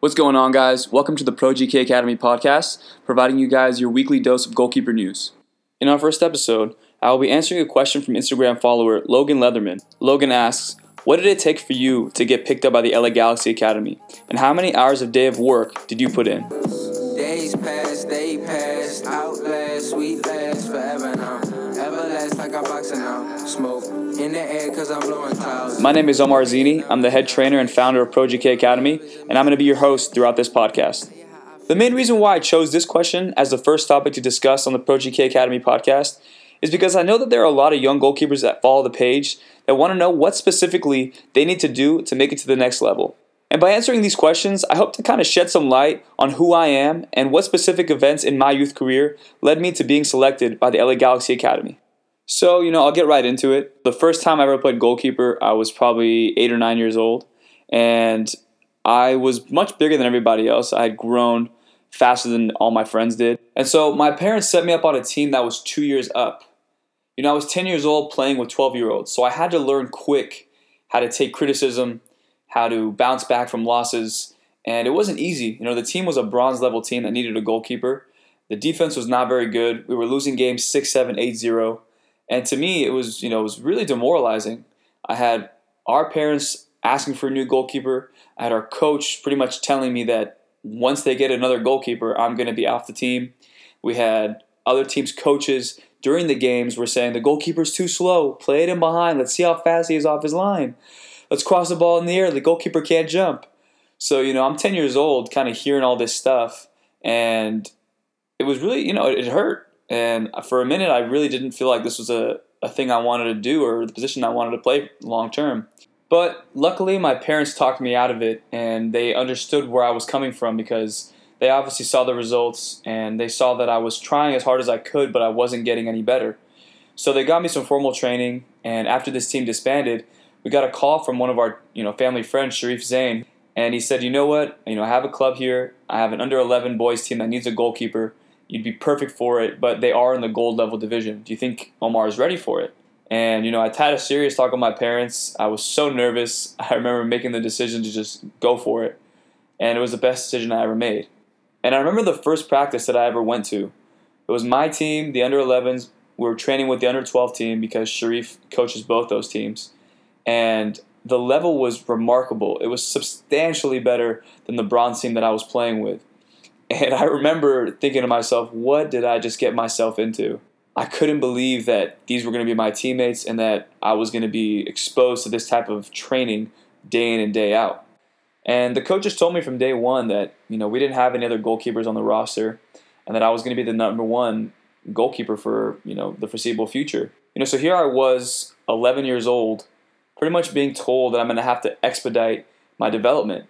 What's going on, guys? Welcome to the Pro GK Academy podcast, providing you guys your weekly dose of goalkeeper news. In our first episode, I will be answering a question from Instagram follower Logan Leatherman. Logan asks, What did it take for you to get picked up by the LA Galaxy Academy? And how many hours of day of work did you put in? My name is Omar Zini. I'm the head trainer and founder of Pro GK Academy, and I'm going to be your host throughout this podcast. The main reason why I chose this question as the first topic to discuss on the Pro GK Academy podcast is because I know that there are a lot of young goalkeepers that follow the page that want to know what specifically they need to do to make it to the next level. And by answering these questions, I hope to kind of shed some light on who I am and what specific events in my youth career led me to being selected by the LA Galaxy Academy. So, you know, I'll get right into it. The first time I ever played goalkeeper, I was probably eight or nine years old, and I was much bigger than everybody else. I had grown faster than all my friends did. And so my parents set me up on a team that was two years up. You know, I was 10 years old playing with 12 year olds, so I had to learn quick how to take criticism, how to bounce back from losses, and it wasn't easy. You know, the team was a bronze level team that needed a goalkeeper. The defense was not very good. We were losing games 6 7, 8 0. And to me, it was, you know, it was really demoralizing. I had our parents asking for a new goalkeeper. I had our coach pretty much telling me that once they get another goalkeeper, I'm going to be off the team. We had other teams' coaches during the games were saying the goalkeeper's too slow. Play it in behind. Let's see how fast he is off his line. Let's cross the ball in the air. The goalkeeper can't jump. So, you know, I'm 10 years old, kind of hearing all this stuff. And it was really, you know, it, it hurt. And for a minute, I really didn't feel like this was a, a thing I wanted to do or the position I wanted to play long term. But luckily, my parents talked me out of it and they understood where I was coming from because they obviously saw the results and they saw that I was trying as hard as I could, but I wasn't getting any better. So they got me some formal training, and after this team disbanded, we got a call from one of our you know family friends, Sharif Zain, and he said, "You know what? You know, I have a club here. I have an under 11 boys team that needs a goalkeeper. You'd be perfect for it, but they are in the gold level division. Do you think Omar is ready for it?" And you know, I had a serious talk with my parents. I was so nervous. I remember making the decision to just go for it, and it was the best decision I ever made. And I remember the first practice that I ever went to. It was my team, the under 11s. We were training with the under 12 team because Sharif coaches both those teams. And the level was remarkable. It was substantially better than the bronze team that I was playing with. And I remember thinking to myself, what did I just get myself into? I couldn't believe that these were going to be my teammates and that I was going to be exposed to this type of training day in and day out. And the coaches told me from day one that, you know, we didn't have any other goalkeepers on the roster and that I was going to be the number one goalkeeper for, you know, the foreseeable future. You know, so here I was, 11 years old, pretty much being told that I'm going to have to expedite my development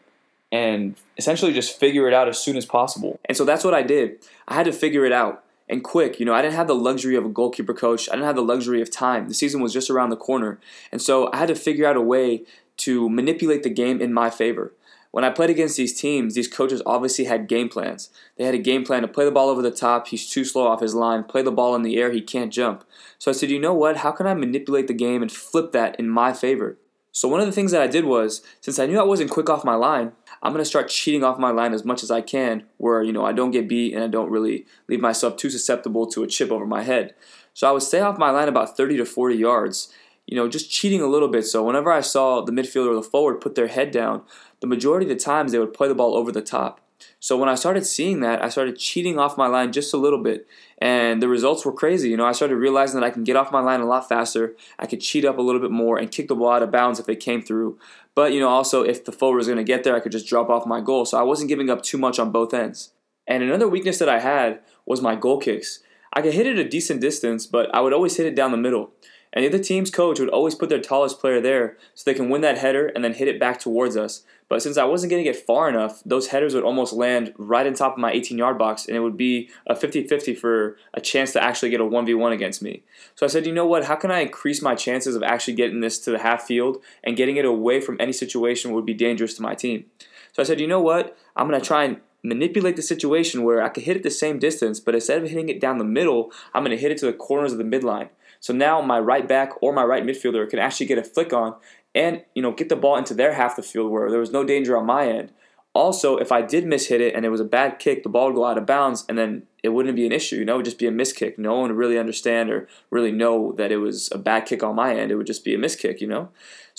and essentially just figure it out as soon as possible. And so that's what I did. I had to figure it out and quick. You know, I didn't have the luxury of a goalkeeper coach. I didn't have the luxury of time. The season was just around the corner. And so I had to figure out a way to manipulate the game in my favor. When I played against these teams, these coaches obviously had game plans. They had a game plan to play the ball over the top, he's too slow off his line, play the ball in the air, he can't jump. So I said, you know what? How can I manipulate the game and flip that in my favor? So one of the things that I did was, since I knew I wasn't quick off my line, I'm gonna start cheating off my line as much as I can, where you know I don't get beat and I don't really leave myself too susceptible to a chip over my head. So I would stay off my line about 30 to 40 yards, you know, just cheating a little bit. So whenever I saw the midfielder or the forward put their head down, the majority of the times they would play the ball over the top. So when I started seeing that, I started cheating off my line just a little bit, and the results were crazy. You know, I started realizing that I can get off my line a lot faster. I could cheat up a little bit more and kick the ball out of bounds if it came through. But you know, also if the forward was going to get there, I could just drop off my goal. So I wasn't giving up too much on both ends. And another weakness that I had was my goal kicks. I could hit it a decent distance, but I would always hit it down the middle. And the other team's coach would always put their tallest player there so they can win that header and then hit it back towards us. But since I wasn't getting it far enough, those headers would almost land right on top of my 18 yard box, and it would be a 50 50 for a chance to actually get a 1v1 against me. So I said, you know what? How can I increase my chances of actually getting this to the half field and getting it away from any situation would be dangerous to my team? So I said, you know what? I'm going to try and manipulate the situation where I could hit it the same distance, but instead of hitting it down the middle, I'm going to hit it to the corners of the midline. So now my right back or my right midfielder can actually get a flick on and you know get the ball into their half the field where there was no danger on my end. Also, if I did miss hit it and it was a bad kick, the ball would go out of bounds, and then it wouldn't be an issue. You know, it would just be a miss kick. No one would really understand or really know that it was a bad kick on my end. It would just be a miss kick. You know,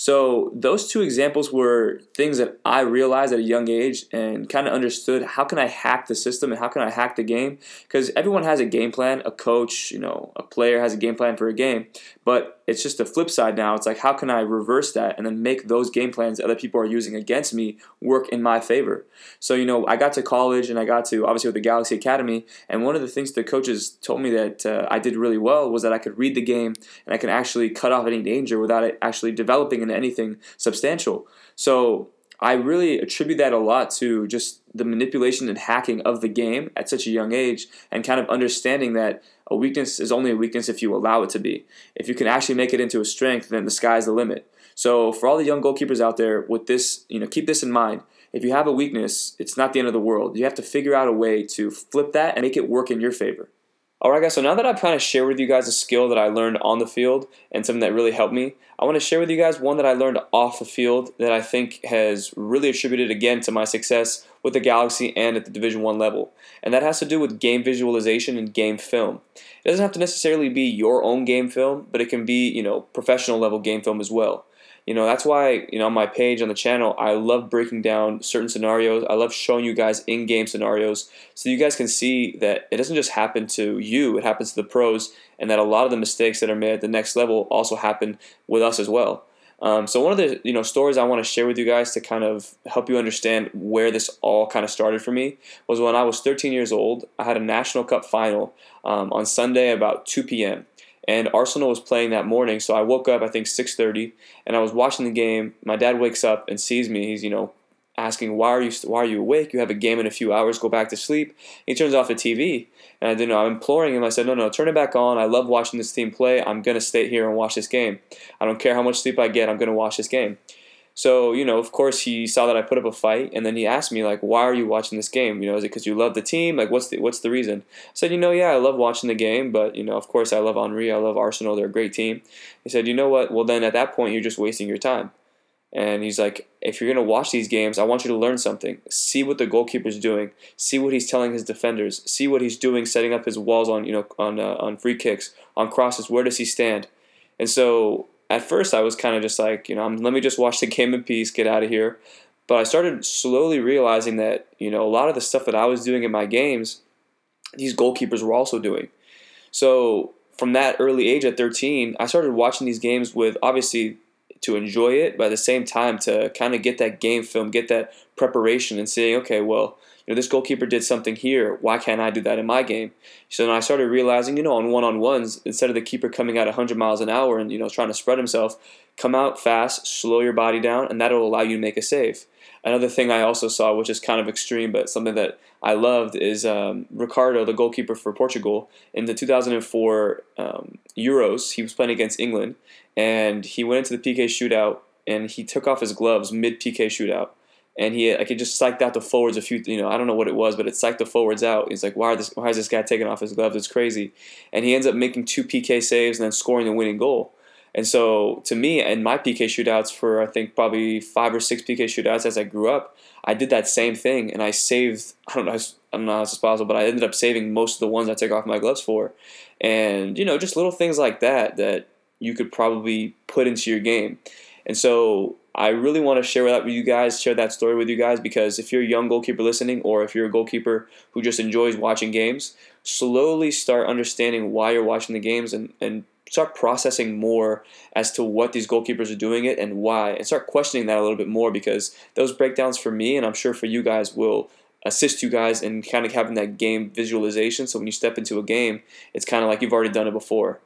so those two examples were things that I realized at a young age and kind of understood how can I hack the system and how can I hack the game because everyone has a game plan, a coach, you know, a player has a game plan for a game, but it's just the flip side now. It's like how can I reverse that and then make those game plans that other people are using against me work in my favor. So, you know, I got to college and I got to obviously with the Galaxy Academy and one of the things the coaches told me that uh, I did really well was that I could read the game and I can actually cut off any danger without it actually developing an anything substantial. So I really attribute that a lot to just the manipulation and hacking of the game at such a young age and kind of understanding that a weakness is only a weakness if you allow it to be. If you can actually make it into a strength, then the sky's the limit. So for all the young goalkeepers out there with this, you know, keep this in mind. If you have a weakness, it's not the end of the world. You have to figure out a way to flip that and make it work in your favor. Alright guys, so now that I've kind of shared with you guys a skill that I learned on the field and something that really helped me, I want to share with you guys one that I learned off the field that I think has really attributed again to my success with the Galaxy and at the Division 1 level. And that has to do with game visualization and game film. It doesn't have to necessarily be your own game film, but it can be, you know, professional level game film as well you know that's why you know on my page on the channel i love breaking down certain scenarios i love showing you guys in-game scenarios so you guys can see that it doesn't just happen to you it happens to the pros and that a lot of the mistakes that are made at the next level also happen with us as well um, so one of the you know stories I want to share with you guys to kind of help you understand where this all kind of started for me was when I was 13 years old. I had a National Cup final um, on Sunday about 2 p.m and Arsenal was playing that morning. So I woke up, I think 6:30, and I was watching the game. My dad wakes up and sees me. He's you know asking why are you why are you awake? You have a game in a few hours. Go back to sleep. He turns off the TV, and I didn't know. I'm imploring him. I said, no, no, turn it back on. I love watching this team play. I'm gonna stay here and watch this game. I don't care how much sleep I get. I'm gonna watch this game. So, you know, of course, he saw that I put up a fight, and then he asked me, like, why are you watching this game? You know, is it because you love the team? Like, what's the, what's the reason? I said, you know, yeah, I love watching the game, but, you know, of course, I love Henry, I love Arsenal. They're a great team. He said, you know what? Well, then at that point, you're just wasting your time. And he's like, if you're going to watch these games, I want you to learn something. See what the goalkeeper's doing. See what he's telling his defenders. See what he's doing, setting up his walls on, you know, on, uh, on free kicks, on crosses. Where does he stand? And so at first I was kind of just like, you know, let me just watch the game in peace, get out of here. But I started slowly realizing that, you know, a lot of the stuff that I was doing in my games, these goalkeepers were also doing. So from that early age at 13, I started watching these games with obviously to enjoy it, but at the same time to kind of get that game film, get that preparation and saying, okay, well, you know, this goalkeeper did something here. Why can't I do that in my game? So then I started realizing, you know, on one on ones, instead of the keeper coming out at 100 miles an hour and, you know, trying to spread himself, come out fast, slow your body down, and that'll allow you to make a save. Another thing I also saw, which is kind of extreme, but something that I loved, is um, Ricardo, the goalkeeper for Portugal, in the 2004 um, Euros. He was playing against England, and he went into the PK shootout, and he took off his gloves mid PK shootout and he like it just psyched out the forwards a few you know I don't know what it was but it psyched the forwards out. He's like why, this, why is this guy taking off his gloves? It's crazy. And he ends up making two PK saves and then scoring the winning goal. And so to me in my PK shootouts for I think probably five or six PK shootouts as I grew up I did that same thing and I saved I don't know I don't know how it's possible but I ended up saving most of the ones I took off my gloves for. And you know just little things like that that you could probably put into your game and so I really want to share that with you guys, share that story with you guys, because if you're a young goalkeeper listening, or if you're a goalkeeper who just enjoys watching games, slowly start understanding why you're watching the games and, and start processing more as to what these goalkeepers are doing it and why, and start questioning that a little bit more because those breakdowns for me, and I'm sure for you guys, will assist you guys in kind of having that game visualization. So when you step into a game, it's kind of like you've already done it before.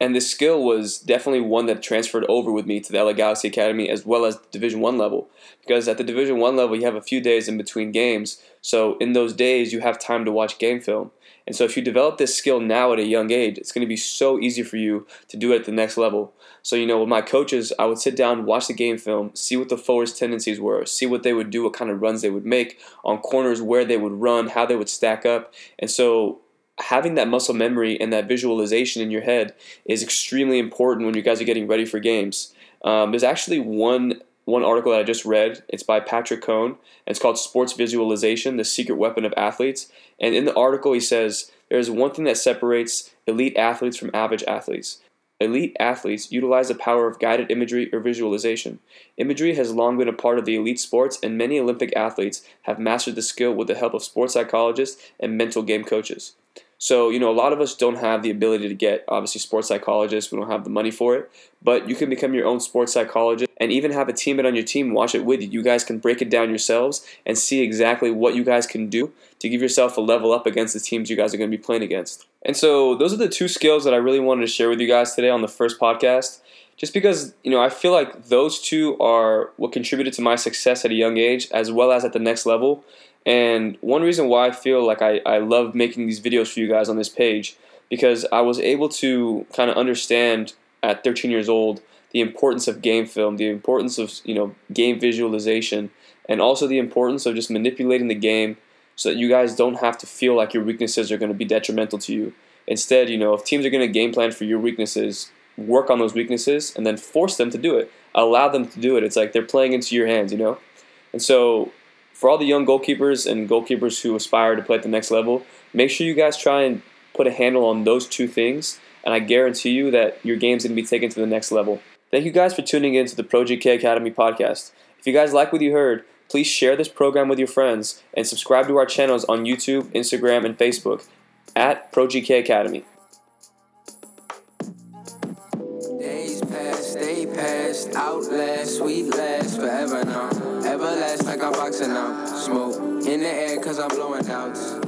And this skill was definitely one that transferred over with me to the LA Galaxy Academy as well as Division One level. Because at the Division One level, you have a few days in between games, so in those days you have time to watch game film. And so if you develop this skill now at a young age, it's going to be so easy for you to do it at the next level. So you know, with my coaches, I would sit down, watch the game film, see what the forwards' tendencies were, see what they would do, what kind of runs they would make on corners, where they would run, how they would stack up. And so having that muscle memory and that visualization in your head is extremely important when you guys are getting ready for games. Um, there's actually one one article that I just read. It's by Patrick Cohn, it's called Sports Visualization The Secret Weapon of Athletes. And in the article, he says there's one thing that separates elite athletes from average athletes. Elite athletes utilize the power of guided imagery or visualization. Imagery has long been a part of the elite sports, and many Olympic athletes have mastered the skill with the help of sports psychologists and mental game coaches. So, you know, a lot of us don't have the ability to get obviously sports psychologists. We don't have the money for it, but you can become your own sports psychologist and even have a teammate on your team watch it with you. You guys can break it down yourselves and see exactly what you guys can do to give yourself a level up against the teams you guys are going to be playing against. And so, those are the two skills that I really wanted to share with you guys today on the first podcast. Just because, you know, I feel like those two are what contributed to my success at a young age as well as at the next level. And one reason why I feel like I, I love making these videos for you guys on this page because I was able to kind of understand at 13 years old the importance of game film, the importance of you know game visualization, and also the importance of just manipulating the game so that you guys don't have to feel like your weaknesses are going to be detrimental to you. Instead, you know, if teams are going to game plan for your weaknesses, work on those weaknesses and then force them to do it. Allow them to do it. It's like they're playing into your hands, you know? And so for all the young goalkeepers and goalkeepers who aspire to play at the next level, make sure you guys try and put a handle on those two things, and I guarantee you that your game's going to be taken to the next level. Thank you guys for tuning in to the Pro GK Academy podcast. If you guys like what you heard, please share this program with your friends and subscribe to our channels on YouTube, Instagram, and Facebook at Pro GK Academy. Outlast, sweet last, forever now. Everlast like I'm boxing out. Smoke in the air cause I'm blowing out.